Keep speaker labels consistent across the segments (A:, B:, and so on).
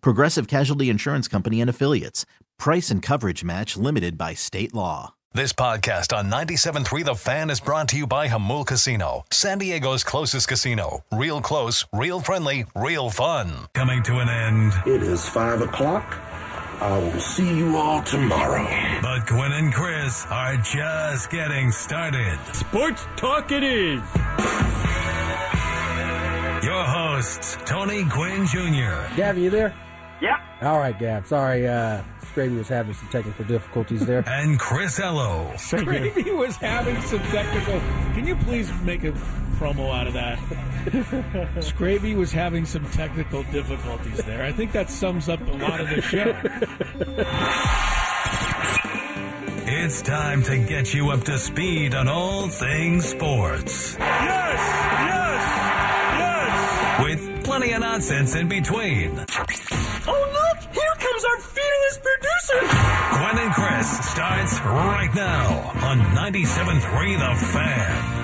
A: Progressive Casualty Insurance Company and Affiliates. Price and coverage match limited by state law.
B: This podcast on 97.3 The Fan is brought to you by Jamul Casino, San Diego's closest casino. Real close, real friendly, real fun. Coming to an end.
C: It is 5 o'clock. I will see you all tomorrow.
B: But Gwynn and Chris are just getting started.
D: Sports Talk it is.
B: Your hosts, Tony Gwynn Jr.
E: Gav, you there?
F: Yeah.
E: All right, Gav. Sorry, uh, Scraby was having some technical difficulties there.
B: And Chris Ello.
D: Gravy was having some technical. Can you please make a promo out of that? Scraby was having some technical difficulties there. I think that sums up a lot of the show.
B: It's time to get you up to speed on all things sports.
D: Yes! Yes! Yes!
B: With plenty of nonsense in between.
D: Oh, look! Here comes our fearless producer!
B: Gwynn and Chris starts right now on 97.3 The Fan.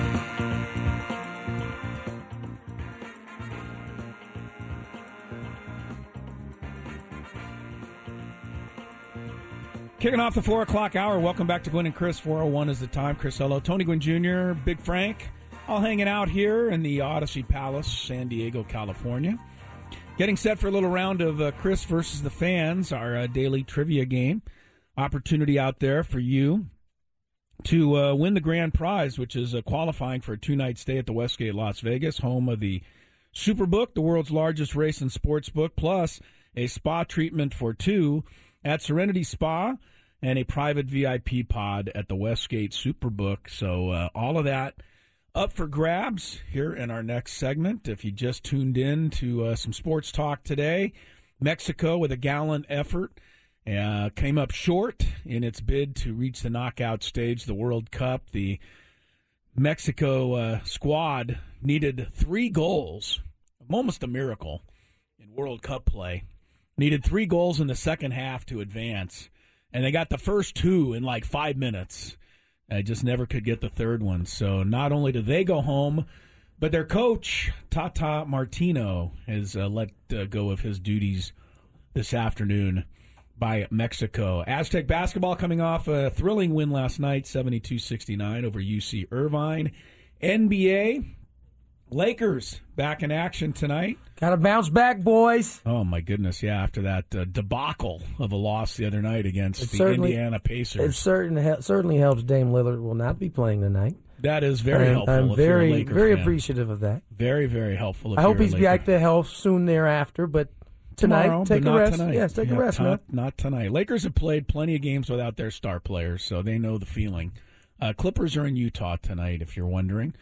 D: Kicking off the 4 o'clock hour. Welcome back to Gwynn and Chris. 401 is the time. Chris Ello. Tony Gwynn Jr., Big Frank, all hanging out here in the Audacy Palace, San Diego, California. Getting set for a little round of uh, Chris versus the fans, our uh, daily trivia game. Opportunity out there for you to uh, win the grand prize, which is uh, qualifying for a two night stay at the Westgate Las Vegas, home of the Superbook, the world's largest race and sports book, plus a spa treatment for two at Serenity Spa and a private VIP pod at the Westgate Superbook. So, uh, all of that up for grabs here in our next segment. If you just tuned in to uh, some sports talk today, Mexico with a gallant effort uh, came up short in its bid to reach the knockout stage, the World Cup. The Mexico uh, squad needed three goals, almost a miracle in World Cup play. Needed three goals in the second half to advance, and they got the first two in like five minutes. I just never could get the third one. So not only do they go home, but their coach Tata Martino has uh, let uh, go of his duties this afternoon by Mexico. Aztec basketball coming off a thrilling win last night, 72-69 over UC Irvine. NBA Lakers back in action tonight.
E: Got to bounce back, boys.
D: Oh my goodness, yeah! After that uh, debacle of a loss the other night against
E: It
D: the
E: certainly-
D: Indiana
E: It
D: Pacers,
E: certain, certainly helps Dame Lillard will not be playing tonight.
D: that is very
E: I'm,
D: helpful.
E: I'm
D: if you're a
E: very, very
D: fan.
E: appreciative of that.
D: Very, very helpful.
E: I hope he's back to health soon thereafter, but tonight,
D: Tomorrow,
E: take a rest.
D: Tonight.
E: Yes, take
D: Yeah,
E: a rest,
D: not,
E: man.
D: Not tonight. Lakers have played plenty of games without their star players, so they know the feeling. Uh, Clippers are in Utah tonight, if you're wondering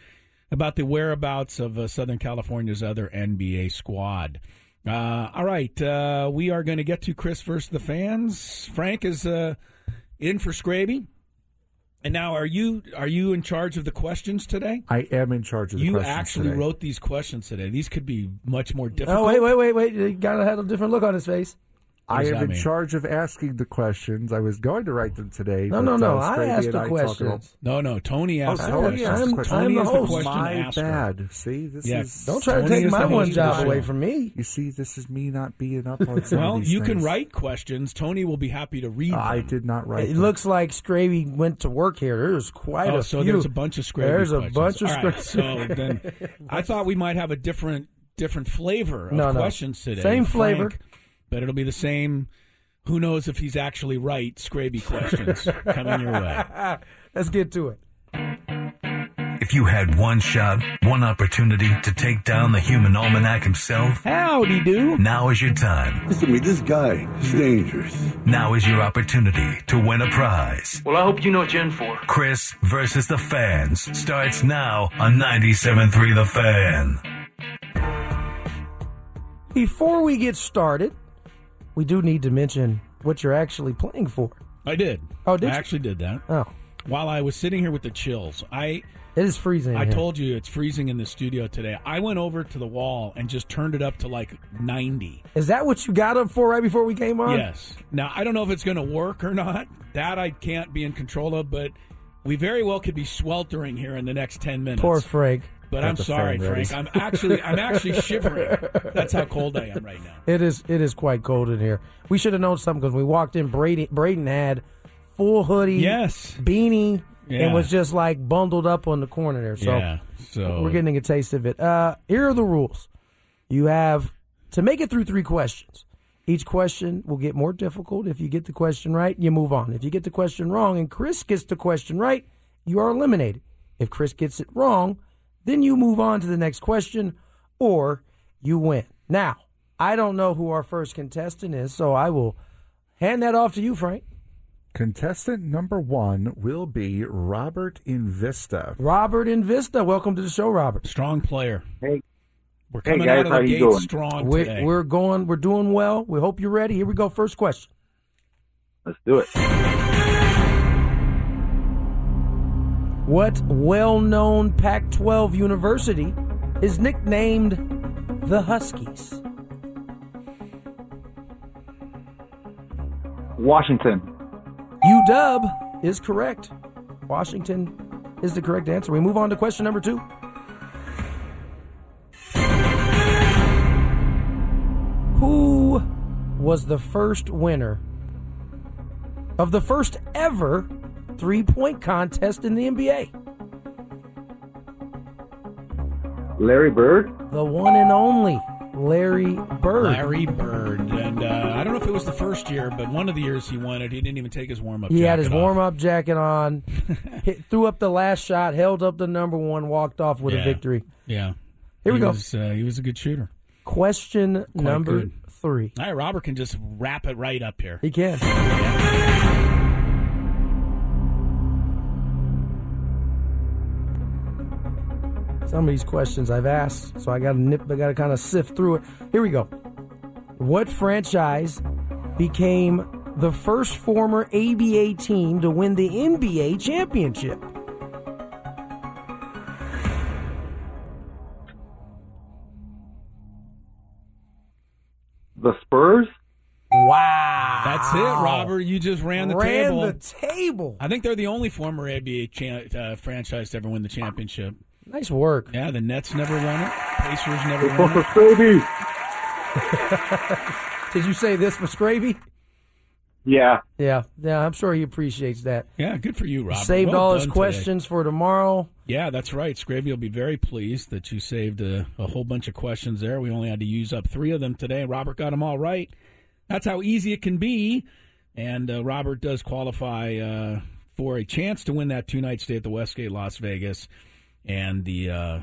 D: about the whereabouts of uh, Southern California's other NBA squad. Uh, all right, uh, we are going to get to Chris versus the fans. Frank is uh, in for Scraby. And now, are you are you in charge of the questions today?
G: I am in charge of the
D: You
G: questions You
D: actually
G: today.
D: wrote these questions today. These could be much more difficult.
E: Oh, wait, wait, wait, wait. He got had a different look on his face.
D: What
F: I am in
D: mean?
F: charge of asking the questions. I was going to write them today.
E: No,
F: but,
E: no, no.
F: uh,
E: I asked the
F: I talked about-
E: questions.
D: No, no. Tony
F: Oh,
D: asked the
F: Tony
D: questions.
F: asked the
E: I'm-
F: questions.
D: Tony
E: I'm the
D: the
E: host.
D: question
F: My
D: asker.
F: bad. See, this
D: Yeah,
F: is.
E: Don't try to take my one job away from me.
F: You see, this is me not being up on some
D: Well,
F: of these
D: you can write questions. Tony will be happy to read them.
F: I did not write.
E: It
F: them.
E: looks like Scravy went to work here. There's quite
D: Oh,
E: a
D: so
E: few.
D: there's a bunch of Scrappy
E: There's a bunch of
D: All right,
E: Scrappy.
D: so then I thought we might have a different different flavor of
E: No, no.
D: questions today.
E: Same flavor.
D: But it'll be the same. Who knows if he's actually right? Scraby questions coming your way.
E: Let's get to it.
B: If you had one shot, one opportunity to take down the human almanac himself,
E: Howdy do.
B: now is your time.
C: Listen to me, this guy is dangerous.
B: Now is your opportunity to win a prize.
G: Well, I hope you know what you're in for.
B: Chris versus the fans starts now on 97.3 The Fan.
E: Before we get started, we do need to mention what you're actually playing for.
D: I did.
E: Oh, did
D: I
E: you?
D: actually did that
E: Oh,
D: while I was sitting here with the chills. I
E: it is freezing.
D: I
E: here.
D: told you it's freezing in the studio today. I went over to the wall and just turned it up to like 90.
E: Is that what you got up for right before we came on?
D: Yes. Now, I don't know if it's going to work or not. That I can't be in control of, but we very well could be sweltering here in the next 10 minutes.
E: Poor Frank.
D: But I'm sorry. Frank. I'm actually I'm actually shivering. That's how cold I am right now.
E: It is. It is quite cold in here. We should have known something because we walked in. Braden, Braden had full hoodie,
D: Yes.
E: beanie,
D: Yeah.
E: and was just like bundled up on the corner there. So
D: yeah. So
E: we're getting a taste of it. Uh, here are the rules. You have to make it through three questions. Each question will get more difficult. If you get the question right, you move on. If you get the question wrong and Chris gets the question right, you are eliminated. If Chris gets it wrong, then you move on to the next question or you win. Now, I don't know who our first contestant is, so I will hand that off to you, Frank.
F: Contestant number one will be Robert in Vista.
E: Robert in Vista. Welcome to the show, Robert.
D: strong player.
H: Hey.
D: We're
H: Hey,
D: coming
H: guys,
D: out of
H: how
D: the gate
H: doing?
D: strong
E: We're,
D: today.
E: we're going, we're doing well. We hope you're ready. Here we go. First question.
H: Let's do it.
E: What well known Pac 12 university is nicknamed the Huskies?
H: Washington.
E: UW is correct. Washington is the correct answer. We move on to question number two. Who was the first winner of the first ever three point contest in the NBA?
H: Larry Bird.
E: The one and only Larry Bird.
D: Larry Bird, and uh, I don't know if it was the first year, but one of the years he won it, he didn't even take his warm up.
E: He had his warm up jacket on, hit, threw up the last shot, held up the number one, walked off with
D: Yeah.
E: a victory.
D: Yeah,
E: Here we
D: he
E: go.
D: Was, uh, he was a good shooter.
E: Question number
D: good.
E: three.
D: All right, Robert can just wrap it right up here.
E: He can. Some of these questions I've asked, so I got to nip. I got to kind of sift through it. Here we go. What franchise became the first former ABA team to win the NBA championship?
H: The Spurs.
E: Wow,
D: That's it, Robert. You just ran the
E: Ran
D: table.
E: the table.
D: I think they're the only former ABA cha- uh, franchise to ever win the championship.
E: Nice work.
D: Yeah, the Nets never won it. Pacers never
H: For
D: won it.
H: Scraby.
E: Did you say this for Scraby?
H: Yeah.
E: Yeah, yeah. I'm sure he appreciates that.
D: Yeah, good for you, Robert.
E: Saved
D: Well
E: all his
D: done today.
E: questions for tomorrow.
D: Yeah, that's right. Scraby will be very pleased that you saved a, a whole bunch of questions there. We only had to use up three of them today. Robert got them all right. That's how easy it can be. And uh, Robert does qualify uh, for a chance to win that two night stay at the Westgate Las Vegas and the uh,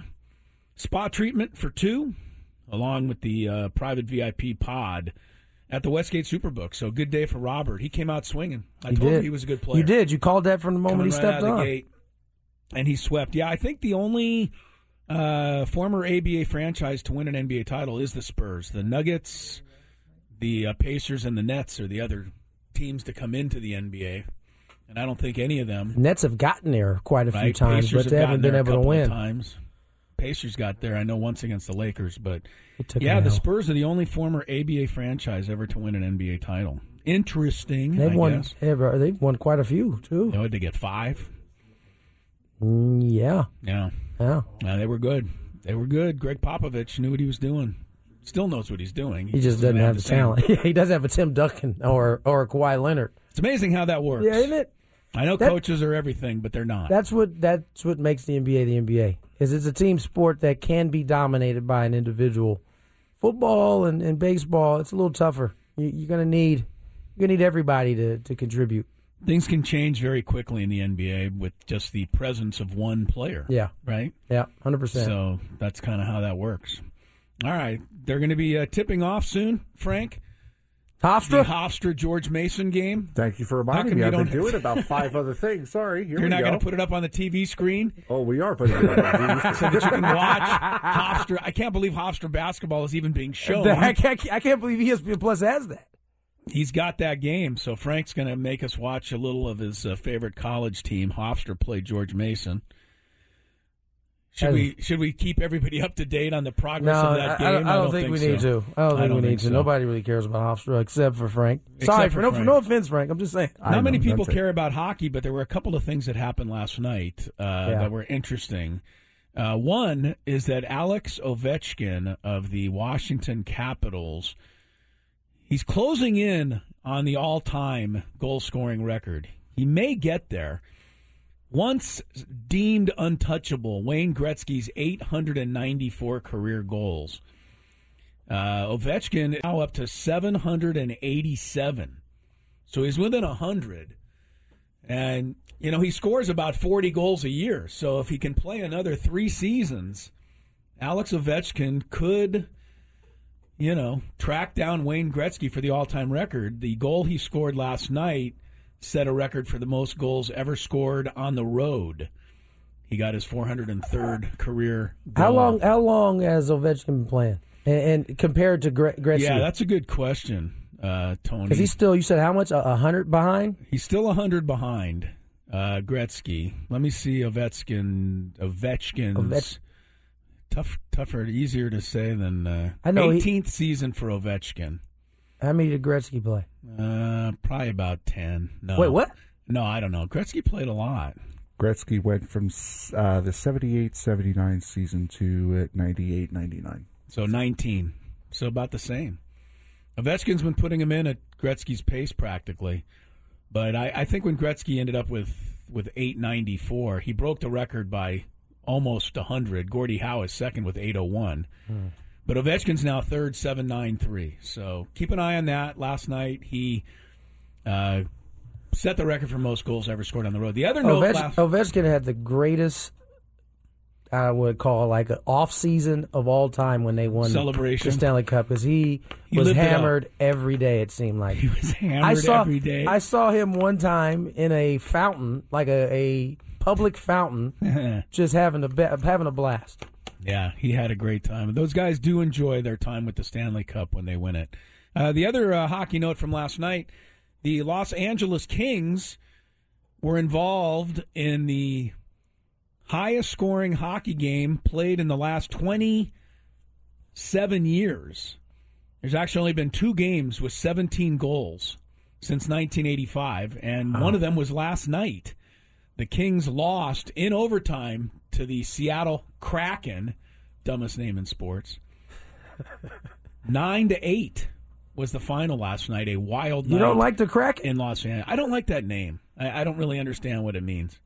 D: spa treatment for two, along with the uh, private VIP pod at the Westgate Superbook. So good day for Robert. He came out swinging. I
E: He
D: told
E: did.
D: you he was a good player
E: You did. You called that from the moment
D: coming
E: he
D: right
E: stepped
D: out of the
E: on.
D: gate, and he swept. Yeah, I think the only uh, former ABA franchise to win an NBA title is the Spurs. The Nuggets, the uh, Pacers, and the Nets are the other teams to come into the NBA, and I don't think any of them.
E: Nets have gotten there quite a few times,
D: Pacers
E: but they
D: have
E: haven't been able to win.
D: Times. Pacers got there. I know once against the Lakers, but yeah, the Spurs are the only former ABA franchise ever to win an NBA title. Interesting.
E: They've
D: I
E: won.
D: guess.
E: They've, won quite a few too.
D: You know, did they get five?
E: Mm, yeah,
D: Yeah.
E: yeah.
D: They were good. They were good. Gregg Popovich knew what he was doing. Still knows what he's doing.
E: He just doesn't have the
D: same-
E: talent. he doesn't have a Tim Duncan or or a Kawhi Leonard.
D: It's amazing how that works.
E: Yeah, isn't it?
D: I know
E: That-
D: coaches are everything, but they're not.
E: That's what that's what makes the NBA the NBA. Is it's a team sport that can be dominated by an individual. Football and, and baseball, it's a little tougher. You, you're gonna need you're gonna need everybody to, to contribute.
D: Things can change very quickly in the NBA with just the presence of one player.
E: Yeah,
D: Right?
E: yeah, hundred percent.
D: So that's kind of how that works. All right. They're going to be uh, tipping off soon, Frank. The
E: Hofstra,
D: Hofstra George Mason game.
F: Thank you for reminding me.
D: you
F: I've been doing about five other things. Sorry. Here
D: You're not
F: go.
D: going to put it up on the TV screen
F: Oh, we are putting it on
D: so that you can watch Hofstra. I can't believe Hofstra basketball is even being shown.
E: I can't, I can't believe ESPN Plus has that.
D: He's got that game, so Frank's going to make us watch a little of his uh, favorite college team. Hofstra play George Mason. Should we should we keep everybody up to date on the progress
E: No,
D: of
E: I,
D: that
E: I
D: game?
E: don't, I don't think, we need to. I don't think we need to.
D: so.
E: Nobody really cares about Hofstra except for Frank.
D: Except
E: Sorry,
D: for
E: for no,
D: Frank.
E: no offense, Frank. I'm just saying.
F: I
D: Not many
F: know,
D: people
F: that's it.
D: care about hockey, but there were a couple of things that happened last night uh, that were interesting. Uh, one is that Alex Ovechkin of the Washington Capitals, he's closing in on the all-time goal-scoring record. He may get there. Once deemed untouchable, Wayne Gretzky's 894 career goals. Uh, Ovechkin now up to 787. So he's within 100. And, you know, he scores about 40 goals a year. So if he can play another three seasons, Alex Ovechkin could, you know, track down Wayne Gretzky for the all time record. The goal he scored last night set a record for the most goals ever scored on the road. He got his 403rd career goal.
E: How long? How long has Ovechkin been playing? And, and compared to Gre- Gretzky,
D: Yeah, that's a good question, uh, Tony.
E: because he's still. You said how much? A hundred behind?
D: He's still 100 behind uh, Gretzky. Let me see Ovechkin. Ovechkin's
E: Ovech-
D: tough, tougher, easier to say than uh,
E: I know
D: 18th season for Ovechkin.
E: How many did Gretzky play?
D: Uh, probably about 10. No,
E: Wait, what?
D: No, I don't know. Gretzky played a lot.
F: Gretzky went from uh, the 78-79 season to uh, 98-99.
D: So 19. So about the same. Ovechkin's been putting him in at Gretzky's pace practically. But I, I think when Gretzky ended up with, with 894, he broke the record by almost 100. Gordie Howe is second with 801. But Ovechkin's now third, 793. So keep an eye on that. Last night, he uh, set the record for most goals ever scored on the road. The other note
E: Ovech-
D: last-
E: Ovechkin had the greatest. I would call like an off season of all time when they won
D: Celebration.
E: the Stanley Cup because he,
D: He
E: was
D: lived it up.
E: hammered every day. It seemed like
D: he was hammered
E: I saw
D: every day.
E: I saw him one time in a fountain, like a, a public fountain, just having a having a blast.
D: Yeah, he had a great time. Those guys do enjoy their time with the Stanley Cup when they win it. Uh, the other uh, hockey note from last night the Los Angeles Kings were involved in the highest scoring hockey game played in the last 27 years. There's actually only been two games with 17 goals since 1985, and one of them was last night. The Kings lost in overtime to the Seattle Kraken, dumbest name in sports. Nine to eight was the final last night. A wild
E: You
D: night
E: don't like the Kraken?
D: in Los Angeles. I don't like that name. I, I don't really understand what it means.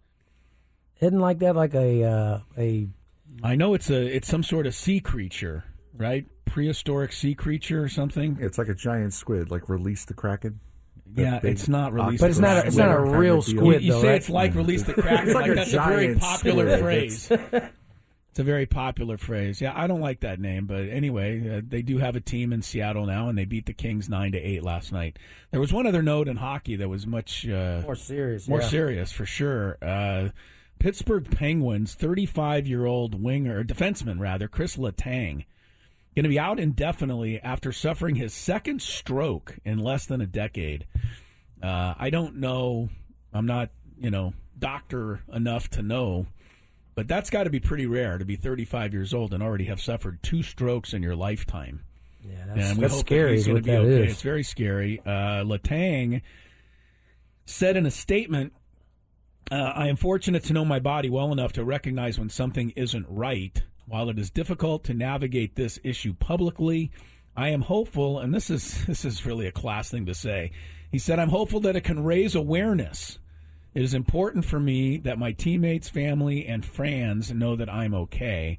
E: Isn't like that like a uh, a
D: I know it's a it's some sort of sea creature, right? Prehistoric sea creature or something.
F: It's like a giant squid, like release the Kraken. The
D: Yeah,
F: big
D: it's not released.
E: But it's not a- it's not a
F: Kind of
E: real
F: deal.
D: You,
E: squid.
D: you
E: though,
D: say
E: right?
D: it's like release the Kraken.
F: It's
D: like,
F: like
D: that's a very popular
F: squid.
D: phrase. It's a very popular phrase. Yeah, I don't like that name, but anyway, uh, they do have a team in Seattle now, and they beat the Kings nine to eight last night. There was one other note in hockey that was much uh,
E: more serious.
D: more
E: yeah.
D: serious for sure. Uh, Pittsburgh Penguins 35 year old winger, defenseman rather, Chris Letang, going to be out indefinitely after suffering his second stroke in less than a decade. Uh, I don't know. I'm not, you know, doctor enough to know But that's got to be pretty rare to be 35 years old and already have suffered two strokes in your lifetime.
E: Yeah,
D: and
E: that's,
D: we
E: that's
D: that
E: scary.
D: he's
E: Is
D: gonna
E: what
D: be
E: that
D: okay.
E: is.
D: It's very scary. Uh, Letang said in a statement, uh, "I am fortunate to know my body well enough to recognize when something isn't right. While it is difficult to navigate this issue publicly, I am hopeful, and this is this is really a class thing to say." He said, "I'm hopeful that it can raise awareness." It is important for me that my teammates, family, and friends know that I'm okay.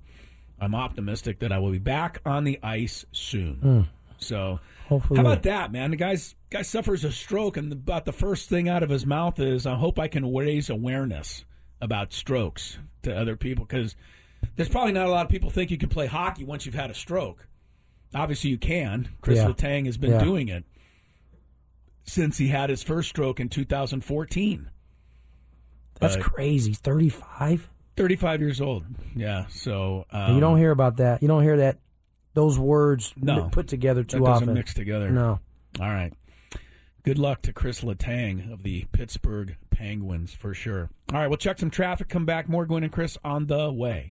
D: I'm optimistic that I will be back on the ice soon. Hmm. So,
E: Hopefully.
D: how about that, man? The guy's guy suffers a stroke, and about the first thing out of his mouth is, "I hope I can raise awareness about strokes to other people," because there's probably not a lot of people think you can play hockey once you've had a stroke. Obviously, you can. Chris
E: Yeah.
D: Letang has been
E: Yeah.
D: doing it since he had his first stroke in 2014.
E: That's
D: Uh,
E: crazy. Thirty-five.
D: 35 years old. Yeah. So um,
E: you don't hear about that. You don't hear that. Those words
D: No.
E: put together too
D: doesn't
E: often.
D: mix together.
E: No.
D: All right. Good luck to Chris Letang of the Pittsburgh Penguins for sure. All right, we'll check some traffic. Come back. More Gwynn and Chris on the way.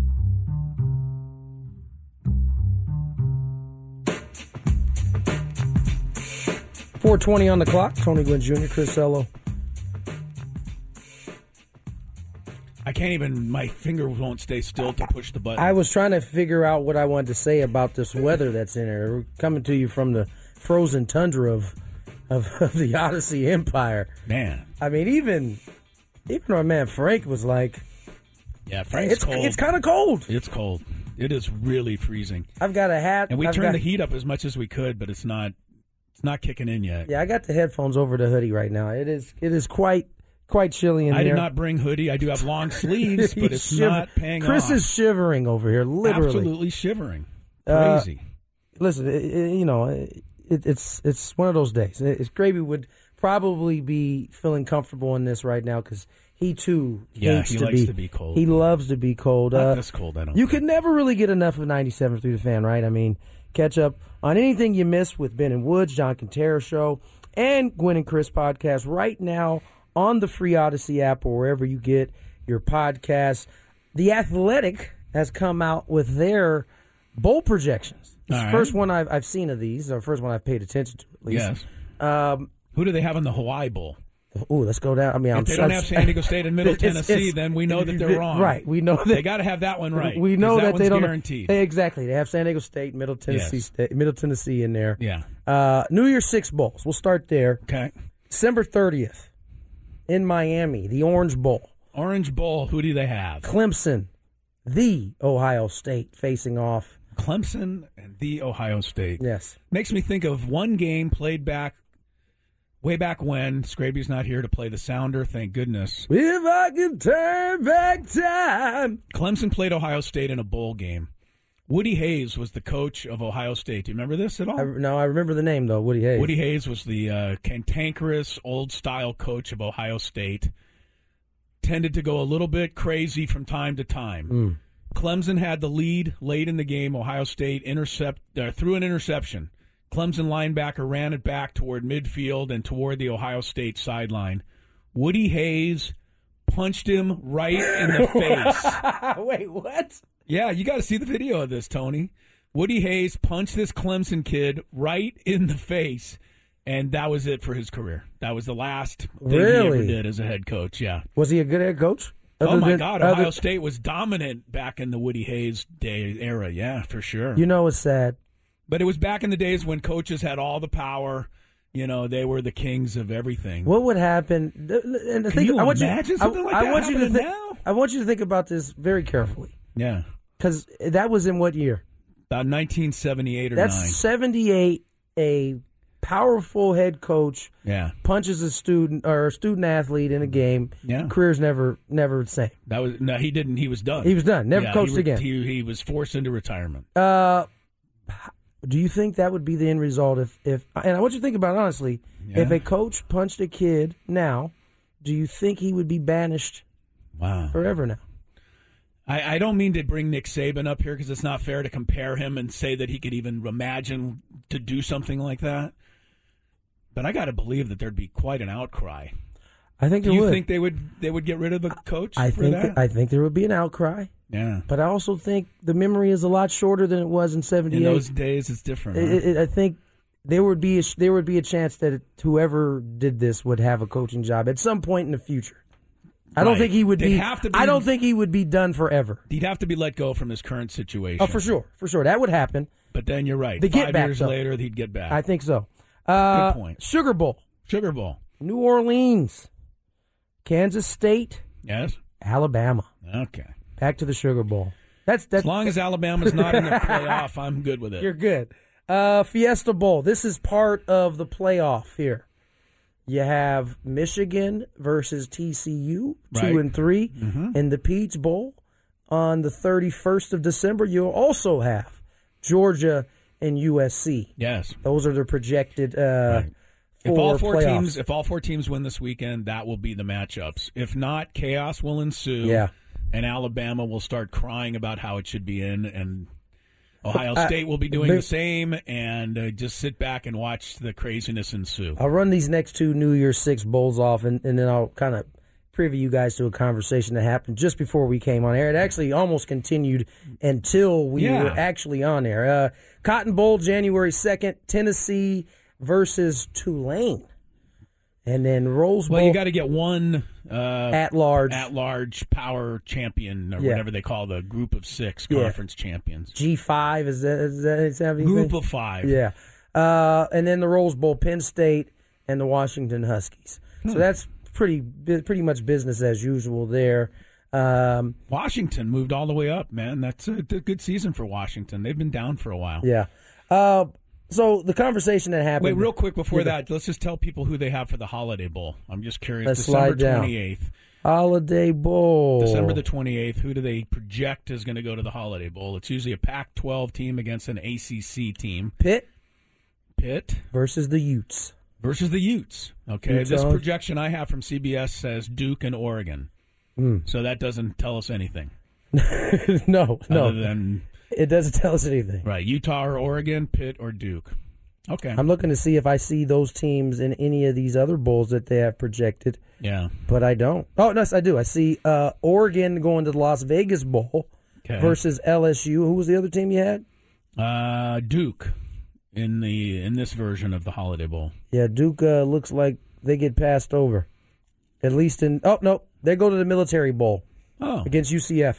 E: Four twenty on the clock. Tony Gwynn Jr., Chris Ello.
D: I can't even. My finger won't stay still to push the button.
E: I was trying to figure out what I wanted to say about this weather that's in here. We're coming to you from the frozen tundra of of, of the Audacy Empire.
D: Man,
E: I mean, even even our man Frank was like,
D: yeah, Frank's
E: it's
D: cold.
E: it's kind of cold.
D: It's cold. It is really freezing.
E: I've got a hat,
D: and we
E: I've
D: turned
E: got-
D: the heat up as much as we could, but it's not. It's not kicking in yet.
E: Yeah, I got the headphones over the hoodie right now. It is it is quite quite chilly in
D: I
E: here.
D: I did not bring hoodie. I do have long sleeves, but it's
E: shiver-
D: not paying
E: Chris
D: off.
E: is shivering over here, literally.
D: Absolutely shivering.
E: Uh,
D: Crazy.
E: listen, it, it- you know, it, it's it's one of those days. It's Gravy would probably be feeling comfortable in this right now because he too
D: Yeah,
E: hates
D: he
E: to be,
D: to be cold.
E: He loves to be cold.
D: Not
E: Uh,
D: this cold, I don't
E: You
D: think.
E: could never really get enough of 97 through the fan, right? I mean, catch up on anything you missed with Ben and Woods, John Quintero show, and Gwynn and Chris podcast right now on the free Audacy app or wherever you get your podcasts. The Athletic has come out with their bowl projections. It's
D: All
E: the
D: right.
E: first one I've, I've seen of these, or first one I've paid attention to at least.
D: Yes.
E: Um,
D: Who do they have in the Hawaii Bowl?
E: Oh, let's go down. I mean, I'm
D: if they
E: sure-
D: don't have San Diego State and Middle
E: It's-
D: Tennessee,
E: it's-
D: then we know that they're wrong.
E: Right. We know that
D: they got to have that one right.
E: We know that,
D: that
E: they don't
D: guaranteed.
E: They, exactly. They have San Diego State, Middle Tennessee,
D: Yes.
E: State, Middle Tennessee in there.
D: Yeah.
E: Uh, New Year's Six bowls. We'll start there.
D: Okay.
E: December thirtieth in Miami, the Orange Bowl.
D: Orange Bowl. Who do they have?
E: Clemson, the Ohio State facing off.
D: Clemson and the Ohio State.
E: Yes.
D: Makes me think of one game played back way back when. Scraby's not here to play the sounder, thank goodness.
E: If I could turn back time.
D: Clemson played Ohio State in a bowl game. Woody Hayes was the coach of Ohio State. Do you remember this at all?
E: I, no, I remember the name though. Woody Hayes.
D: Woody Hayes was the uh, cantankerous, old style coach of Ohio State. tended to go a little bit crazy from time to time.
E: Mm.
D: Clemson had the lead late in the game. Ohio State intercept uh, threw an interception. Clemson linebacker ran it back toward midfield and toward the Ohio State sideline. Woody Hayes punched him right in the face.
E: Wait, what?
D: Yeah, you got to see the video of this, Tony. Woody Hayes punched this Clemson kid right in the face, and that was it for his career. That was the last thing he ever did as a head coach. Yeah.
E: Was he a good head coach?
D: oh my
E: than-
D: God,
E: other-
D: Ohio State was dominant back in the Woody Hayes day era. Yeah, for sure.
E: You know, it's sad.
D: But it was back in the days when coaches had all the power. You know, they were the kings of everything.
E: What would happen? And the
D: Can
E: thing,
D: you
E: I want
D: imagine
E: you,
D: something
E: I,
D: like
E: I
D: that
E: want you to think.
D: now?
E: I want you to think about this very carefully
D: Yeah.
E: because that was in what year?
D: About 1978 or
E: That's
D: 9.
E: seventy-eight. A powerful head coach
D: Yeah.
E: punches a student or a student athlete in a game.
D: Yeah.
E: career's never never the same.
D: That was no, he didn't. He was done.
E: He was done. Never
D: Yeah,
E: coached
D: he re-
E: again.
D: He, he was forced into retirement.
E: Uh, do you think that would be the end result if if and I want you to think about it honestly, if a coach punched a kid now, do you think he would be banished
D: Wow.
E: forever now?
D: I, I don't mean to bring Nick Saban up here because it's not fair to compare him and say that he could even imagine to do something like that. But I got to believe that there'd be quite an outcry.
E: I think
D: Do
E: there
D: you
E: would.
D: think they would they would get rid of the coach
E: I
D: for
E: think
D: that?
E: I think there would be an outcry,
D: yeah.
E: but I also think the memory is a lot shorter than it was in
D: In
E: '78.
D: those days, it's different. huh?
E: I- I I think there would be a, there would be a chance that whoever did this would have a coaching job at some point in the future. I don't
D: Right.
E: think he would be,
D: have to be-
E: I don't think he would be done forever.
D: He'd have to be let go from his current situation.
E: Oh, for sure, for sure, that would happen.
D: But then you're right.
E: The
D: Five
E: get back,
D: years
E: though.
D: later, he'd get back.
E: I think so. Uh,
D: Good point.
E: Sugar Bowl,
D: Sugar Bowl.
E: New Orleans, Kansas State,
D: Yes.
E: Alabama.
D: Okay.
E: Back to the Sugar Bowl. That's that's
D: As long as Alabama's not in the playoff, I'm good with it.
E: You're good. Uh, Fiesta Bowl. This is part of the playoff here. You have Michigan versus TCU, two and 3
D: Mhm.
E: in the Peach Bowl on the 31st of December. You'll also have Georgia and USC.
D: Yes.
E: Those are the projected uh,
D: If all four
E: playoffs.
D: teams, if all four teams win this weekend, that will be the matchups. If not, chaos will ensue.
E: Yeah.
D: And Alabama will start crying about how it should be in, and Ohio
E: Uh,
D: State will be doing
E: but-
D: the same. And uh, just sit back and watch the craziness ensue.
E: I'll run these next two New Year's Six bowls off, and, and then I'll kind of preview you guys to a conversation that happened just before we came on air. It actually almost continued until we
D: Yeah.
E: were actually on air. Uh, Cotton Bowl, January 2nd, Tennessee versus Tulane. And then Rose Bowl.
D: Well, you got to get one uh,
E: At large.
D: at large power champion, or
E: Yeah.
D: whatever they call the group of six
E: Yeah.
D: conference champions.
E: G5, is that, is that, is that?
D: Group of five.
E: Yeah. Uh, and then the Rose Bowl, Penn State and the Washington Huskies. So
D: Hmm.
E: that's pretty pretty much business as usual there. Um,
D: Washington moved all the way up, man. That's a, a good season for Washington. They've been down for a while.
E: yeah. Uh, so the conversation that happened.
D: Wait, real quick before that, let's just tell people who they have for the Holiday Bowl. I'm just curious.
E: Let's
D: December 28th.
E: Holiday Bowl.
D: December the 28th. Who do they project is going to go to the Holiday Bowl? It's usually a Pac 12 team against an ACC team.
E: Pitt
D: Pitt
E: versus the Utes.
D: versus the Utes. Okay,
E: Utes
D: this projection I have from CBS says Duke and Oregon.
E: Hmm.
D: So that doesn't tell us anything.
E: no, no.
D: Other than
E: It doesn't tell us anything.
D: right, Utah or Oregon, Pitt or Duke. Okay.
E: I'm looking to see if I see those teams in any of these other bowls that they have projected,
D: yeah.
E: but I don't. Oh, no, yes, I do. I see uh, Oregon going to the Las Vegas Bowl
D: Okay.
E: versus LSU. Who was the other team you had?
D: Uh, Duke in the in this version of the Holiday Bowl.
E: Yeah, Duke uh, looks like they get passed over. At least in. Oh, no. They go to the Military Bowl
D: Oh,
E: against UCF.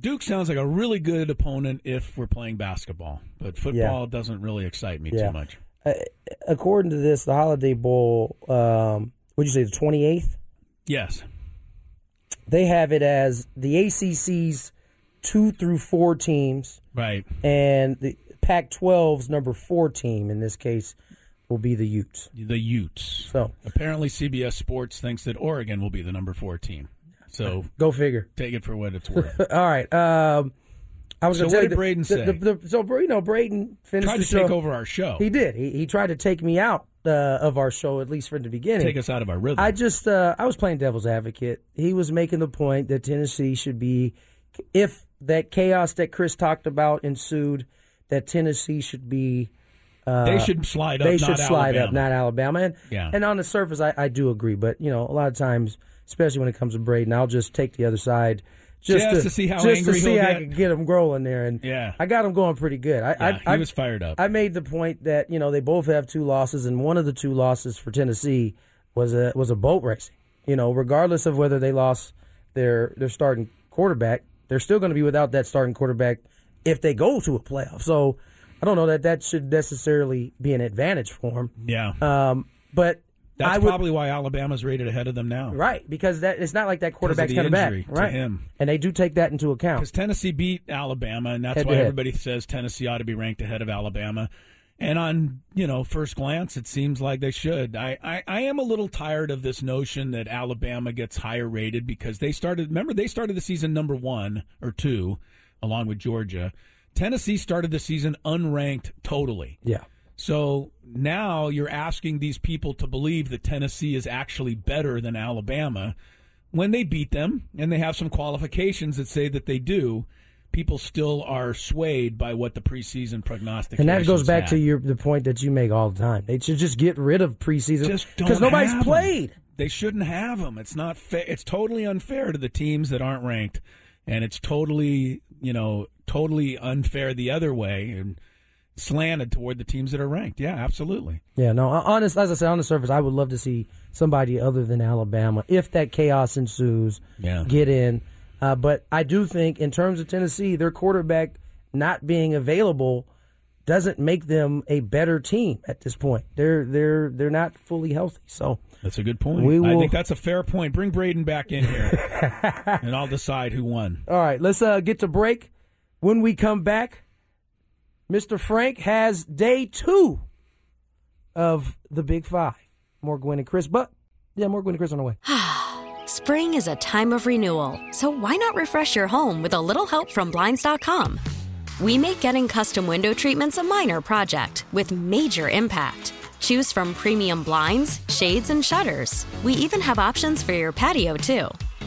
D: Duke sounds like a really good opponent if we're playing basketball, but football doesn't really excite me
E: Yeah.
D: too much.
E: Uh, according to this, the Holiday Bowl, um, would you say the 28th?
D: Yes.
E: They have it as the ACC's two through four teams,
D: Right.
E: and the Pac 12's number four team, in this case, will be the Utes.
D: The Utes.
E: So
D: Apparently, CBS Sports thinks that Oregon will be the number four team. So
E: go figure.
D: take it for what it's worth.
E: All right. Um, I was
D: so
E: going to
D: what did Braden
E: the,
D: say?
E: The, the, so you know, Braden finished
D: Tried to take over our show.
E: He did. He, he tried to take me out uh, of our show, at least from the beginning.
D: Take us out of our rhythm.
E: I just uh, I was playing devil's advocate. He was making the point that Tennessee should be, if that chaos that Chris talked about ensued, that Tennessee should be. Uh,
D: They should slide up,
E: They
D: not
E: should slide up,
D: Alabama.
E: not Alabama. And,
D: Yeah.
E: and on the surface, I, I do agree. But you know, a lot of times, especially when it comes to Braden, I'll just take the other side. Just,
D: Just to see how
E: just
D: angry
E: to see I
D: get.
E: can get him growing there, and
D: Yeah.
E: I got him going pretty good. I,
D: Yeah,
E: I,
D: he
E: I-
D: was fired up.
E: I made the point that you know they both have two losses, and one of the two losses for Tennessee was a was a boat racing. You know, regardless of whether they lost their their starting quarterback, they're still going to be without that starting quarterback if they go to a playoff. So I don't know that that should necessarily be an advantage for them.
D: yeah.
E: Um, but
D: That's
E: I would,
D: probably why Alabama's rated ahead of them now.
E: right because that it's not like that quarterback's coming back, right?
D: him.
E: And they do take that into account.
D: Because Tennessee beat Alabama, and that's
E: Head
D: why everybody says Tennessee ought to be ranked ahead of Alabama. And on you know first glance, it seems like they should. I, I, I am a little tired of this notion that Alabama gets higher rated because they started. Remember, they started the season number one or two, along with Georgia. Tennessee started the season unranked totally.
E: Yeah.
D: So now you're asking these people to believe that Tennessee is actually better than Alabama when they beat them and they have some qualifications that say that they do. People still are swayed by what the preseason prognostications.
E: And that goes back
D: had.
E: to your the point that you make all the time. They should just get rid of preseason
D: just
E: because nobody's
D: have
E: played.
D: They shouldn't have them. It's not fair. It's totally unfair to the teams that aren't ranked, and it's totally you know totally unfair the other way and slanted toward the teams that are ranked. Yeah, absolutely.
E: Yeah, no. Honest, as I said, on the surface, I would love to see somebody other than Alabama, if that chaos ensues,
D: Yeah.
E: get in. Uh, but I do think, in terms of Tennessee, their quarterback not being available doesn't make them a better team at this point. They're they're they're not fully healthy. So
D: That's a good point.
E: We
D: I think that's a fair point. Bring Braden back in here, and I'll decide who won.
E: All right, let's uh, get to break. When we come back, Mr. Frank has day two of the Big Five. More Gwynn and Chris, but yeah, more Gwynn and Chris on the way.
I: Spring is a time of renewal, so why not refresh your home with a little help from Blinds.com? We make getting custom window treatments a minor project with major impact. Choose from premium blinds, shades, and shutters. We even have options for your patio, too.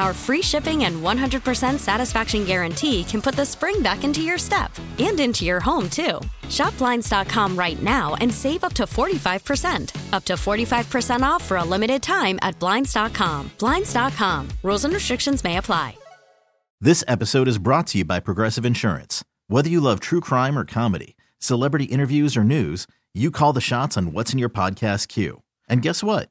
I: Our free shipping and 100% satisfaction guarantee can put the spring back into your step and into your home, too. Shop Blinds.com right now and save up to 45%. Up to 45% off for a limited time at Blinds.com. Blinds.com. Rules and restrictions may apply.
A: This episode is brought to you by Progressive Insurance. Whether you love true crime or comedy, celebrity interviews or news, you call the shots on what's in your podcast queue. And guess what?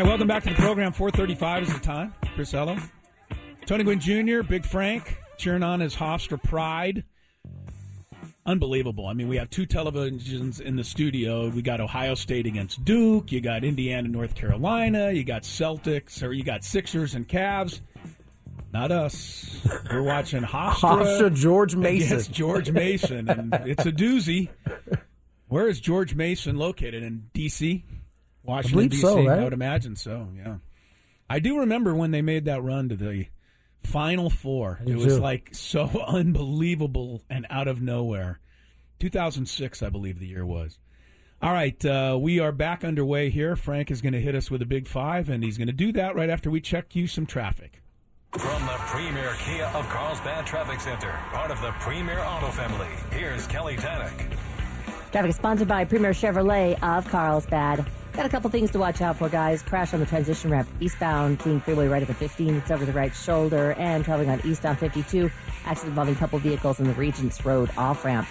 D: right, welcome back to the program. 435 is the time. Chris Ello. Tony Gwynn Jr., Big Frank, cheering on his Hofstra pride. Unbelievable. I mean, we have two televisions in the studio. We got Ohio State against Duke. You got Indiana, North Carolina. You got Celtics, or you got Sixers and Cavs. Not us. We're watching Hofstra,
E: Hofstra, George Mason.
D: against George Mason, and it's a doozy. Where is George Mason located in D.C.? Washington
E: believe
D: D.C.
E: so, right?
D: I would imagine so. Yeah, I do remember when they made that run to the Final Four. It was
E: too.
D: like so unbelievable and out of nowhere. 2006, I believe the year was. All right, uh, we are back underway here. Frank is going to hit us with a big five, and he's going to do that right after we check you some traffic.
B: From the premier Kia of Carlsbad Traffic Center, part of the premier auto family, here's Kelly Tannick.
J: Traffic is sponsored by Premier Chevrolet of Carlsbad. Got a couple things to watch out for, guys. Crash on the transition ramp eastbound, King Freeway right at the 15. It's over the right shoulder. And traveling on eastbound 52, accident involving a couple vehicles in the Regents Road off ramp.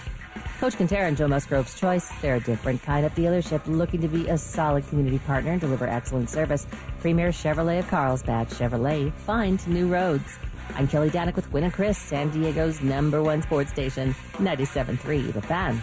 J: Coach Quintera and Joe Musgrove's choice. They're a different kind of dealership looking to be a solid community partner and deliver excellent service. Premier Chevrolet of Carlsbad. Chevrolet, find new roads. I'm Kelly Danick with Gwynn and Chris, San Diego's number one sports station, 97.3 The Fan.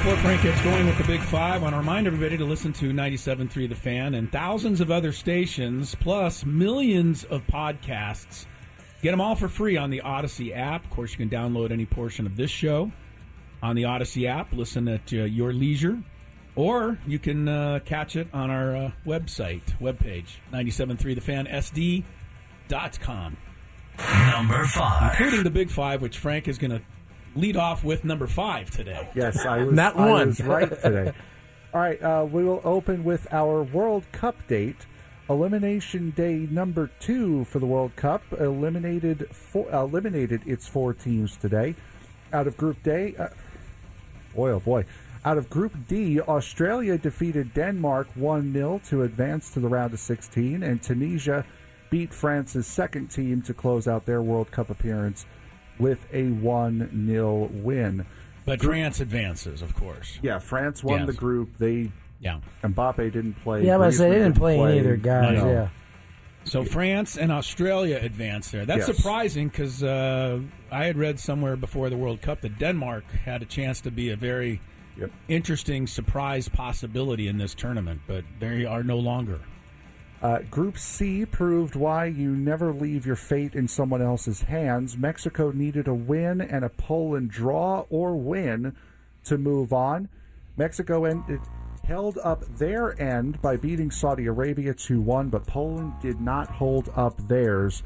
D: Before Frank gets going with the Big Five, I want to remind everybody to listen to 97.3 The Fan and thousands of other stations, plus millions of podcasts. Get them all for free on the Audacy app. Of course, you can download any portion of this show on the Audacy app. Listen at uh, your leisure. Or you can uh, catch it on our uh, website, webpage, 973thefan.sd.com.
B: Number five.
D: Including the Big Five, which Frank is going to lead off with number five today.
F: Yes, I was,
D: Not
F: I
D: one.
F: was right today. All right, uh, we will open with our World Cup date. Elimination Day number two for the World Cup eliminated four, eliminated its four teams today. Out of Group Day, uh, boy oh boy, out of Group D, Australia defeated Denmark one 0 to advance to the round of 16, and Tunisia beat France's second team to close out their World Cup appearance with a one 0 win.
D: But
F: Group-
D: France advances, of course.
F: yeah, France won
D: Yes.
F: the group. They
D: Yeah.
F: Mbappe didn't play.
E: Yeah, I was
F: Griezmann
E: gonna say, they didn't play any of their guys,
F: No.
E: yeah.
D: So France and Australia advanced there. That's
F: Yes.
D: surprising because uh, I had read somewhere before the World Cup that Denmark had a chance to be a very interesting surprise possibility in this tournament, but they are no longer.
F: Uh, Group C proved why you never leave your fate in someone else's hands. Mexico needed a win and a Poland draw or win to move on. Mexico ended, held up their end by beating Saudi Arabia 2 1, but Poland did not hold up theirs,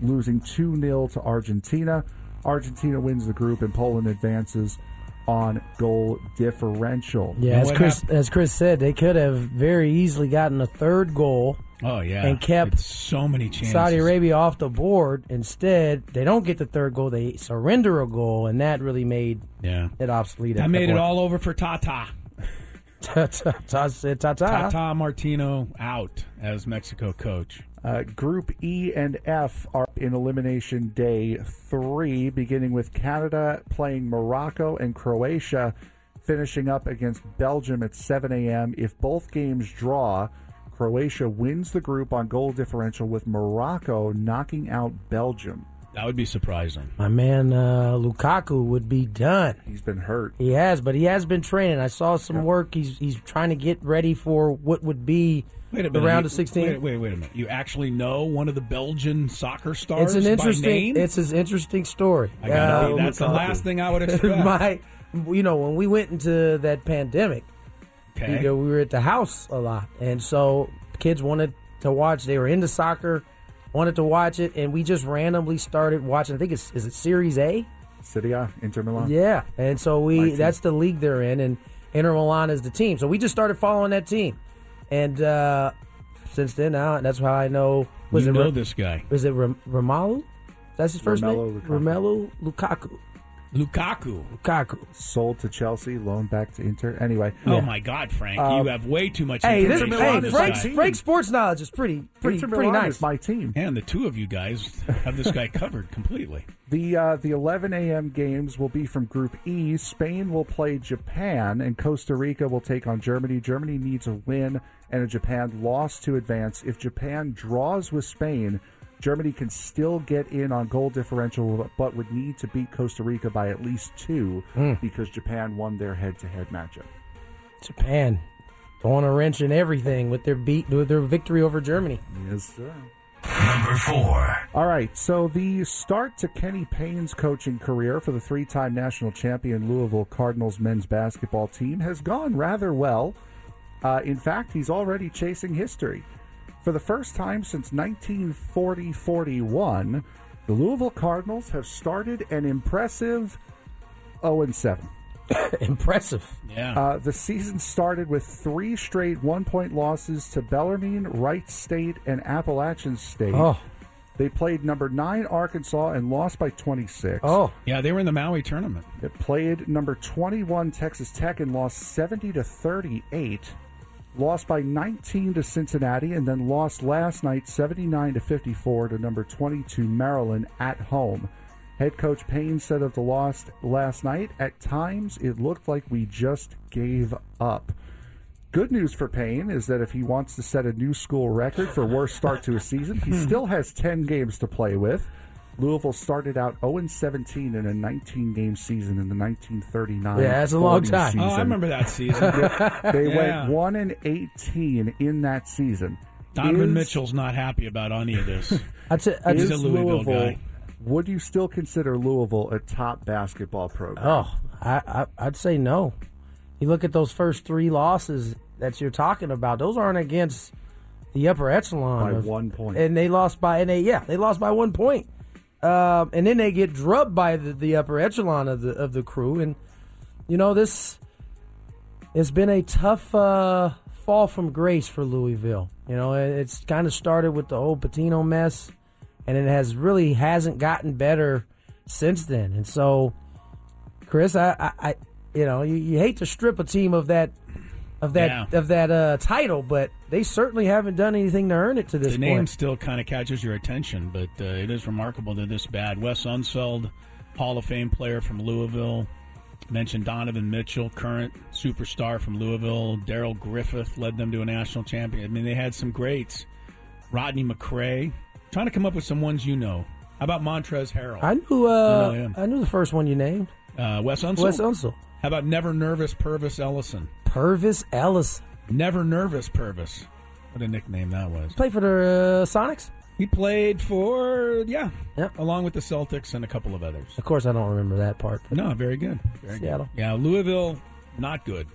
F: losing 2 0 to Argentina. Argentina wins the group, and Poland advances on goal differential.
E: Yeah, as Chris as Chris said, they could have very easily gotten a third goal.
D: Oh yeah,
E: and kept
D: so many chances.
E: Saudi Arabia off the board. Instead, they don't get the third goal; they surrender a goal, and that really made
D: Yeah.
E: it obsolete.
D: I made it
E: point.
D: all over for Tata.
E: Tata Tata.
D: Tata Martino out as Mexico coach.
F: Uh, group E and F are in elimination day three, beginning with Canada playing Morocco and Croatia, finishing up against Belgium at 7 a.m. If both games draw, Croatia wins the group on goal differential, with Morocco knocking out Belgium.
D: That would be surprising.
E: My man uh, Lukaku would be done.
F: He's been hurt.
E: He has, but he has been training. I saw some work. He's he's trying to get ready for what would be
D: Wait a
E: the round
D: you-
E: of sixteen.
D: Wait, wait, wait a minute. You actually know one of the Belgian soccer stars
E: It's an interesting.
D: by name?
E: It's an interesting story.
D: I gotta
E: Uh,
D: be- that's the last thing I would expect.
E: My, you know, when we went into that pandemic,
D: Okay.
E: you know, we were at the house a lot, and so kids wanted to watch. They were into soccer, wanted to watch it, and we just randomly started watching. I think it's is it Series A.
F: Serie A, Inter Milan.
E: Yeah, and so we that's the league they're in, and Inter Milan is the team. So we just started following that team, and uh, since then, now that's how I know. Was
D: You
E: it
D: know
E: Ra-
D: this guy.
E: Was it Ram- Ramalu? That's his first
F: Romelu
E: name.
F: Lukaku.
E: Romelu Lukaku.
D: Lukaku.
E: Lukaku.
F: Sold to Chelsea, loaned back to Inter. Anyway.
D: Oh my God, Frank!
F: Uh,
D: you have way too much.
E: Hey, this, hey Frank's. Frank's sports knowledge is pretty pretty
F: Inter
E: pretty
F: Milan
E: nice.
F: my team.
D: And the two of you guys have this guy covered completely.
F: The uh, the 11 a.m. games will be from Group E. Spain will play Japan, and Costa Rica will take on Germany. Germany needs a win and a Japan loss to advance. If Japan draws with Spain, Germany can still get in on goal differential, but would need to beat Costa Rica by at least two
E: Mm.
F: because Japan won their head-to-head matchup.
E: Japan throwing a wrench in everything with their beat with their victory over Germany.
F: Yes, sir.
B: Number four.
F: All right, so the start to Kenny Payne's coaching career for the three time national champion Louisville Cardinals men's basketball team has gone rather well. Uh, in fact, he's already chasing history. For the first time since 1940 41, the Louisville Cardinals have started an impressive 0 7.
E: Impressive.
D: Yeah.
F: Uh, the season started with three straight one point losses to Bellarmine, Wright State, and Appalachian State.
E: Oh.
F: They played number nine Arkansas and lost by 26.
E: Oh.
D: Yeah, they were in the Maui tournament.
F: It played number 21 Texas Tech and lost 70 to 38. Lost by 19 to Cincinnati and then lost last night 79 to 54 to number 22 Maryland at home. Head coach Payne said of the loss last night, at times it looked like we just gave up. Good news for Payne is that if he wants to set a new school record for worst start to a season, he hmm. still has 10 games to play with. Louisville started out 0 17 in a 19 game season in the 1939
E: Yeah, that's a long time.
F: Season.
D: Oh, I remember that season.
F: Yeah, they
D: Yeah.
F: went 1 and 18 in that season.
D: Donovan
F: Is-
D: Mitchell's not happy about any of this.
E: I'd say, I'd
D: He's
E: say-
D: a Louisville guy.
F: Would you still consider Louisville a top basketball program?
E: Oh, I, I I'd say no. You look at those first three losses that you're talking about; those aren't against the upper echelon
F: By
E: of-
F: one point.
E: and they lost by and they yeah they lost by one point. Um, and then they get drubbed by the, the upper echelon of the of the crew, and you know this. It's been a tough uh, fall from grace for Louisville. You know, it- it's kind of started with the old Patino mess, and it has really hasn't gotten better since then. And so, Chris, I, I, I you know, you, you hate to strip a team of that of that
D: Yeah.
E: of that uh, title, but they certainly haven't done anything to earn it to this
D: the
E: point.
D: The name still kind of catches your attention, but uh, it is remarkable they're this bad. Wes Unseld, Hall of Fame player from Louisville. Mentioned Donovan Mitchell, current superstar from Louisville. Darrell Griffith led them to a national champion. I mean, they had some greats. Rodney McCray. Trying to come up with some ones you know. How about Montrezl Harrell?
E: I knew
D: I
E: uh,
D: him.
E: I knew the first one you named,
D: Uh, Wes Unseld.
E: Wes Unseld.
D: How about Never Nervous Purvis Ellison?
E: Purvis Ellis.
D: Never Nervous Purvis. What a nickname that was.
E: Play for the uh, Sonics.
D: He played for yeah,
E: Yep.
D: along with the Celtics and a couple of others.
E: Of course, I don't remember that part. but-
D: No, very good. Very
E: Seattle.
D: Good. Yeah, Louisville, not good.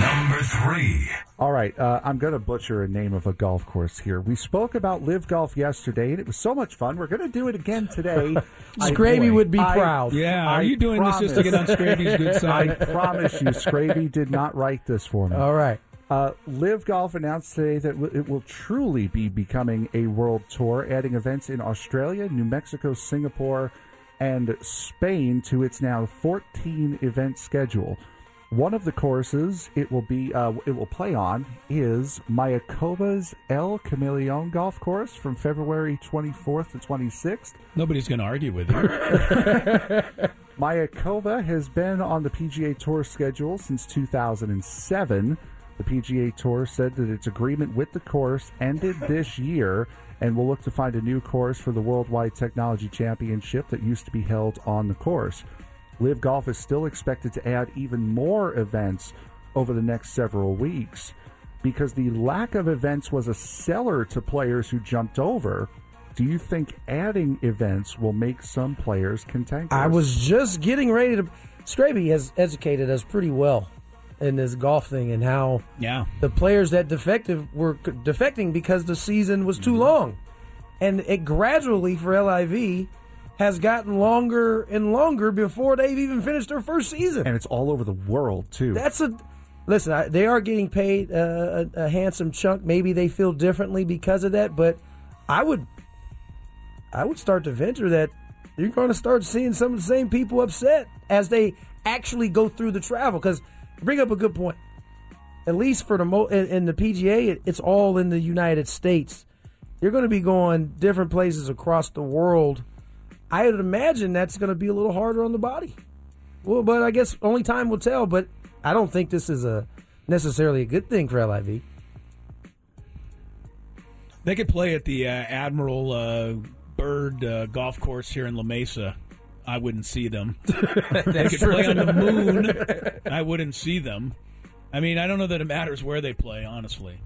B: Number three.
F: All right, uh, I'm going to butcher a name of a golf course here. We spoke about LIV Golf yesterday, and it was so much fun. We're going to do it again today. I-
E: Scraby would be
F: I-
E: proud.
D: Yeah, are you doing this just to get on
F: promise-
D: Scraby's good side?
F: I promise you, Scraby did not write this for me.
E: All right.
F: Uh, LIV Golf announced today that w- it will truly be becoming a world tour, adding events in Australia, New Mexico, Singapore, and Spain to its now 14 event schedule. One of the courses it will be uh, it will play on is Mayakoba's El Camaleon Golf Course from February 24th to 26th.
D: Nobody's going to argue with you.
F: Mayakoba has been on the PGA Tour schedule since 2007. The PGA Tour said that its agreement with the course ended this year and will look to find a new course for the Worldwide Technology Championship that used to be held on the course. LIV Golf is still expected to add even more events over the next several weeks because the lack of events was a seller to players who jumped over. Do you think adding events will make some players cantankerous?
E: I was just getting ready to. Scraby has educated us pretty well in this golf thing and how
D: yeah,
E: the players that defective were defecting because the season was too long, and it gradually for LIV has gotten longer and longer before they've even finished their first season.
F: and it's all over the world too.
E: That's a listen. I, they are getting paid uh, a, a handsome chunk. Maybe they feel differently because of that, but I would, I would start to venture that you're going to start seeing some of the same people upset as they actually go through the travel. Because bring up a good point. At least for the mo in, in the PGA, it, it's all in the United States. You're going to be going different places across the world. I would imagine that's going to be a little harder on the body. Well, but I guess only time will tell. But I don't think this is a necessarily a good thing for LIV.
D: They could play at the uh, Admiral uh, Bird uh, Golf Course here in La Mesa. I wouldn't see them. they could play on the moon. I wouldn't see them. I mean, I don't know that it matters where they play. Honestly,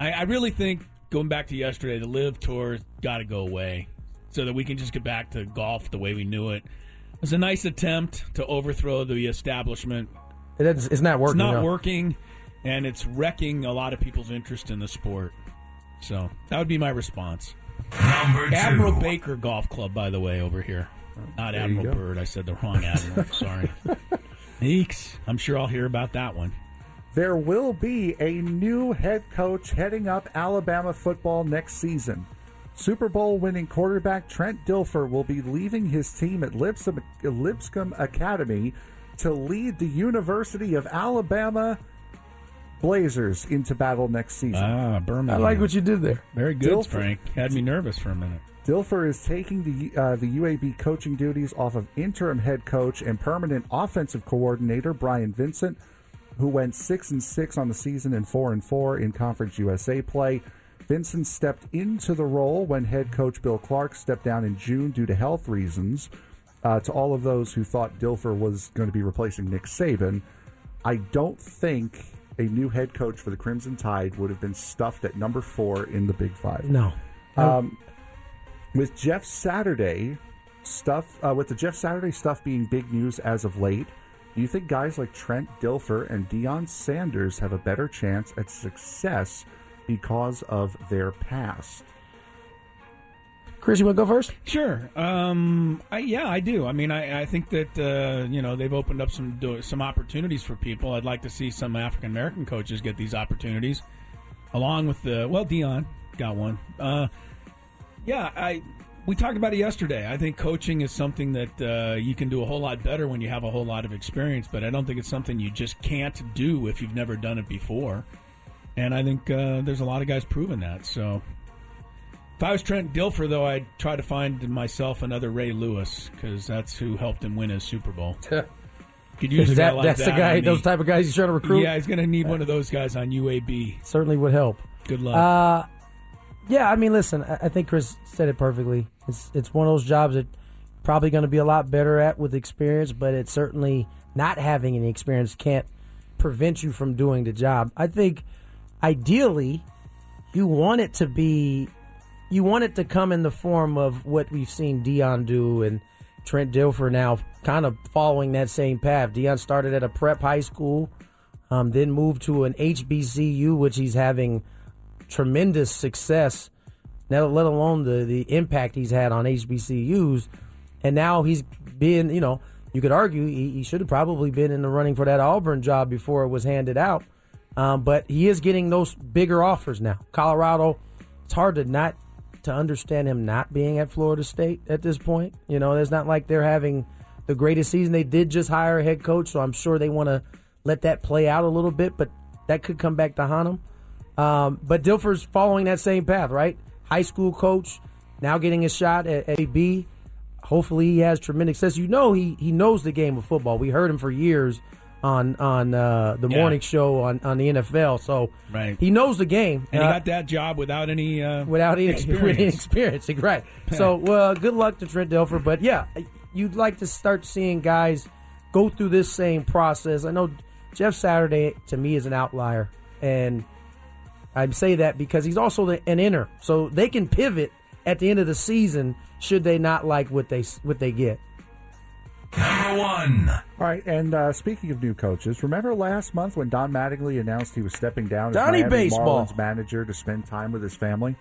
D: I, I really think going back to yesterday, the LIV Tour got to go away so that we can just get back to golf the way we knew it. It was a nice attempt to overthrow the establishment.
E: It is, it's not working.
D: It's not
E: no.
D: working, and it's wrecking a lot of people's interest in the sport. So that would be my response.
B: Number two.
D: Admiral Baker Golf Club, by the way, over here. Not
F: There
D: Admiral
F: go.
D: Bird. I said the wrong Admiral. Sorry. Eeks. I'm sure I'll hear about that one.
F: There will be a new head coach heading up Alabama football next season. Super Bowl winning quarterback Trent Dilfer will be leaving his team at Lipscomb, Lipscomb Academy to lead the University of Alabama Blazers into battle next season.
D: Ah, Birmingham.
E: I like what you did there.
D: Very good,
F: Dilfer-
D: Frank. Had me nervous for a minute.
F: Dilfer is taking the uh, the UAB coaching duties off of interim head coach and permanent offensive coordinator Brian Vincent, who went six and six on the season and four and four in Conference USA play. Vincent stepped into the role when head coach Bill Clark stepped down in June due to health reasons. Uh, to all of those who thought Dilfer was going to be replacing Nick Saban, I don't think a new head coach for the Crimson Tide would have been stuffed at number four in the Big Five.
E: No.
F: Um, with Jeff Saturday stuff, uh, with the Jeff Saturday stuff being big news as of late, do you think guys like Trent Dilfer and Deion Sanders have a better chance at success because of their past?
E: Chris, you want to go first?
D: Sure. Um, I, yeah, I do. I mean, I, I think that uh, you know they've opened up some some opportunities for people. I'd like to see some African American coaches get these opportunities, along with the well, Deion got one. Uh, yeah, I we talked about it yesterday. I think coaching is something that uh, you can do a whole lot better when you have a whole lot of experience, but I don't think it's something you just can't do if you've never done it before. And I think uh, there's a lot of guys proving that. So if I was Trent Dilfer, though, I'd try to find myself another Ray Lewis because that's who helped him win his Super Bowl. Could use guy
E: That-
D: like
E: that's the
D: that
E: guy-
D: on
E: those type of guys he's trying to recruit?
D: Yeah, he's going to need one of those guys on UAB.
E: Certainly would help.
D: Good luck.
E: Uh, yeah, I mean, listen, I think Chris said it perfectly. It's it's one of those jobs that probably going to be a lot better at with experience, but it's certainly not having any experience can't prevent you from doing the job. I think ideally you want it to be you want it to come in the form of what we've seen Deion do and Trent Dilfer now kind of following that same path. Deion started at a prep high school, um, then moved to an HBCU, which he's having tremendous success, let alone the, the impact he's had on HBCUs. And now he's been, you know, you could argue he, he should have probably been in the running for that Auburn job before it was handed out. Um, but he is getting those bigger offers now. Colorado, it's hard to not to understand him not being at Florida State at this point. You know, it's not like they're having the greatest season. They did just hire a head coach, so I'm sure they want to let that play out a little bit, but that could come back to haunt him. Um, but Dilfer's following that same path, right? High school coach, now getting a shot at, at AB. Hopefully, he has tremendous success. You know, he he knows the game of football. We heard him for years on on uh, the
D: Yeah.
E: morning show on, on the NFL, so
D: Right.
E: he knows the game.
D: And he
E: Uh,
D: got that job without any uh,
E: without any
D: experience.
E: experience, right? So, well, good luck to Trent Dilfer. But yeah, you'd like to start seeing guys go through this same process. I know Jeff Saturday to me is an outlier, and I say that because he's also the, an inner, so they can pivot at the end of the season should they not like what they what they get.
B: Number one.
F: All right, and uh, speaking of new coaches, remember last month when Don Mattingly announced he was stepping down as
E: Donnie
F: Miami
E: Baseball.
F: Marlins manager to spend time with his family?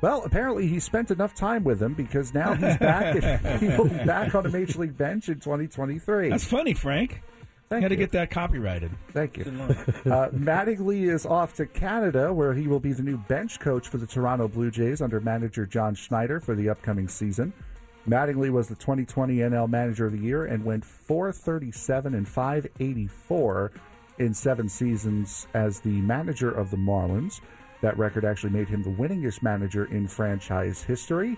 F: Well, apparently he spent enough time with them because now he's back. he will be back on the major league bench in 2023.
D: That's funny, Frank.
F: Thank
D: Got to
F: you.
D: get that copyrighted.
F: Thank you.
D: Good luck.
F: Uh, Mattingly is off to Canada, where he will be the new bench coach for the Toronto Blue Jays under manager John Schneider for the upcoming season. Mattingly was the 2020 NL Manager of the Year and went 437 and 584 in seven seasons as the manager of the Marlins. That record actually made him the winningest manager in franchise history.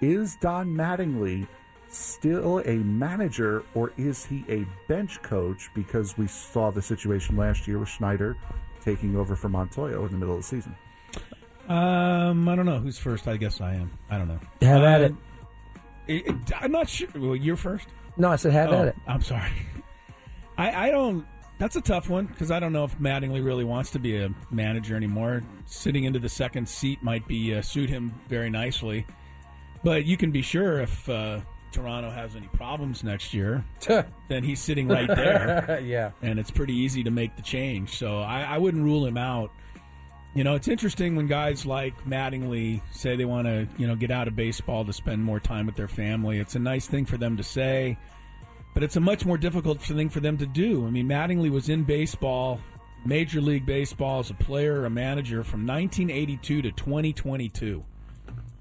F: Is Don Mattingly still a manager or is he a bench coach? Because we saw the situation last year with Schneider taking over for Montoyo in the middle of the season.
D: Um, I don't know who's first. I guess I am. I don't know.
E: Have at
D: Uh,
E: it.
D: it- it- I'm not sure. Well, you're first.
E: No, I said have
D: Oh,
E: at it.
D: I'm sorry. I, I don't. That's a tough one because I don't know if Mattingly really wants to be a manager anymore. Sitting into the second seat might be uh, suit him very nicely, but you can be sure if uh, Toronto has any problems next year, then he's sitting right there.
E: yeah.
D: and it's pretty easy to make the change. So I, I wouldn't rule him out. You know, it's interesting when guys like Mattingly say they want to, you know, get out of baseball to spend more time with their family. It's a nice thing for them to say, but it's a much more difficult thing for them to do. I mean, Mattingly was in baseball, Major League Baseball as a player, a manager from 1982 to 2022.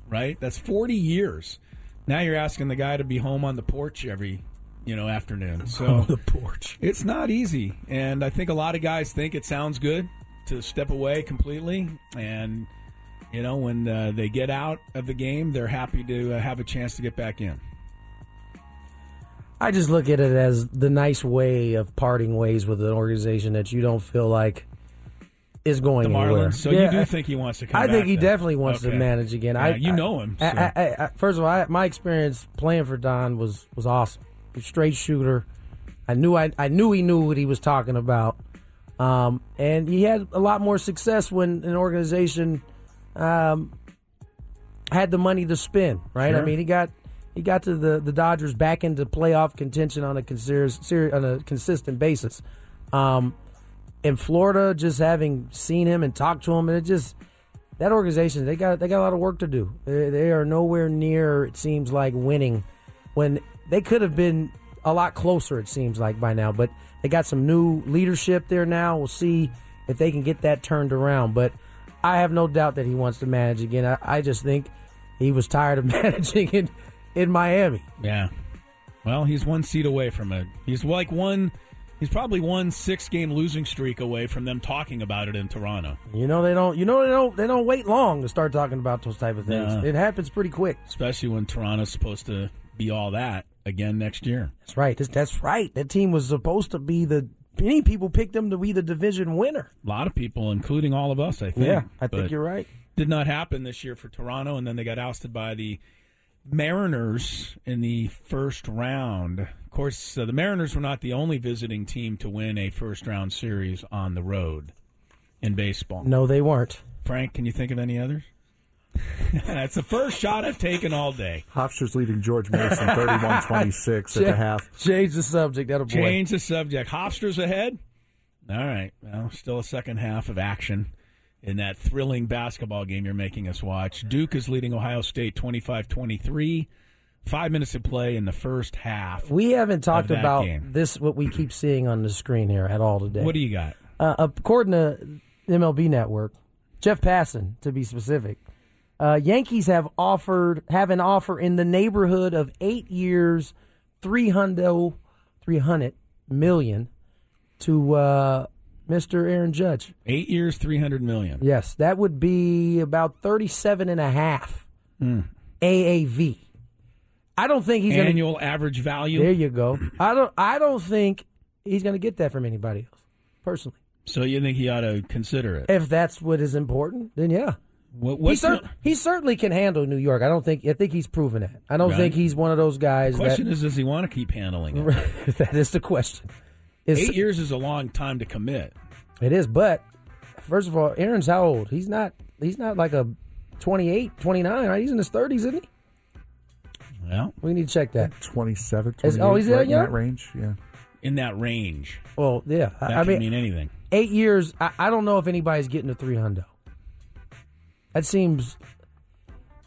D: Right? That's 40 years. Now you're asking the guy to be home on the porch every, you know, afternoon. So
E: On the porch.
D: it's not easy, and I think a lot of guys think it sounds good to step away completely. And you know, when uh, they get out of the game, they're happy to uh, have a chance to get back in.
E: I just look at it as the nice way of parting ways with an organization that you don't feel like is going
D: The
E: anywhere.
D: Marlins. So you do think he wants to come
E: I think he
D: then?
E: definitely wants to manage again.
D: Yeah,
E: I,
D: you know him, so.
E: I- first of all, I, my experience playing for Don was was awesome. Straight shooter. I knew I, I knew he knew what he was talking about, um, and he had a lot more success when an organization um, had the money to spend. Right? I mean, he got he got to the, the Dodgers back into playoff contention on a on a consistent basis. Um, in Florida, just having seen him and talked to him, and it just that organization they got they got a lot of work to do. They, they are nowhere near it seems like winning when they could have been a lot closer. It seems like by now, but they got some new leadership there now. We'll see if they can get that turned around. But I have no doubt that he wants to manage again. I, I just think he was tired of managing in in Miami.
D: Yeah. Well, he's one seat away from it. He's like one. He's probably one six-game losing streak away from them talking about it in Toronto.
E: You know they don't. You know they don't. They don't wait long to start talking about those type of things.
D: No.
E: It happens pretty quick.
D: especially when Toronto's supposed to be all that again next year.
E: That's right. That's, that's right. That team was supposed to be the. Many people picked them to be the division winner.
D: A lot of people, including all of us, I think.
E: Yeah, I think
D: But
E: you're right.
D: Did not happen this year for Toronto, and then they got ousted by the Mariners in the first round. Of course, uh, the Mariners were not the only visiting team to win a first round series on the road in baseball.
E: No, they weren't.
D: Frank, can you think of any others? That's the first shot I've taken all day.
F: Hofstra's leading George Mason 31-26 at the half.
E: Change the subject. That'll boy.
D: Change the subject. Hofstra's ahead. All right. Well, still a second half of action in that thrilling basketball game you're making us watch. Duke is leading Ohio State 25 23. Five minutes to play in the first half.
E: We haven't talked about
D: game.
E: this. What we keep seeing on the screen here at all today.
D: What do you got?
E: Uh, according to MLB Network, Jeff Passan, to be specific, uh, Yankees have offered have an offer in the neighborhood of eight years, three hundred, three hundred million to uh, Mr. Aaron Judge.
D: Eight years, 300 million.
E: Yes, that would be about thirty-seven and a half
D: Hmm.
E: AAV. I don't think he's gonna,
D: Annual average value.
E: There you go. I don't. I don't think he's going to get that from anybody else. Personally,
D: So you think he ought to consider it?
E: if that's what is important, then yeah.
D: What,
E: He, cer-
D: the-
E: he certainly can handle New York. I don't think. I think he's proven that. I don't
D: Right.
E: think he's one of those guys.
D: The question
E: that,
D: is, does he want to keep handling it?
E: that is the question. Is-
D: Eight years is a long time to commit.
E: It is, but first of all, Aaron's how old? He's not. He's not like a 28, 29, right? He's in his thirties, isn't he?
D: Well,
E: we need to check that.
F: 27,
E: Is-
F: 28,
E: oh, he's that
F: right in
E: young?
F: that range. Yeah.
D: In that range.
E: Well, yeah.
D: That
E: I, I mean,
D: mean anything.
E: eight years. I, I don't know if anybody's getting to three hundred. That seems.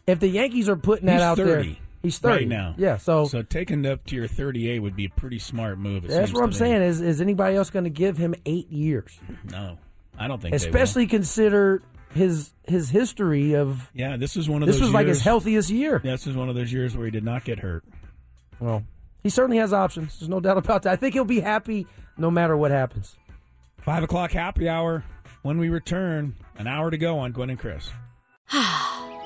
E: If the Yankees are putting that
D: He's
E: out
D: 30
E: there, he's thirty
D: right now.
E: Yeah, so,
D: so taking it up to your 38 would be a pretty smart move.
E: That's what I'm
D: me.
E: saying. Is is anybody else going to give him eight years?
D: No, I don't think. they will.
E: Especially consider his his history of
D: Yeah, this is one of
E: this
D: those
E: was like his healthiest year.
D: Yeah, this is one of those years where he did not get hurt.
E: Well, he certainly has options. There's no doubt about that. I think he'll be happy no matter what happens.
D: Five o'clock happy hour. When we return, an hour to go on Gwynn and Chris.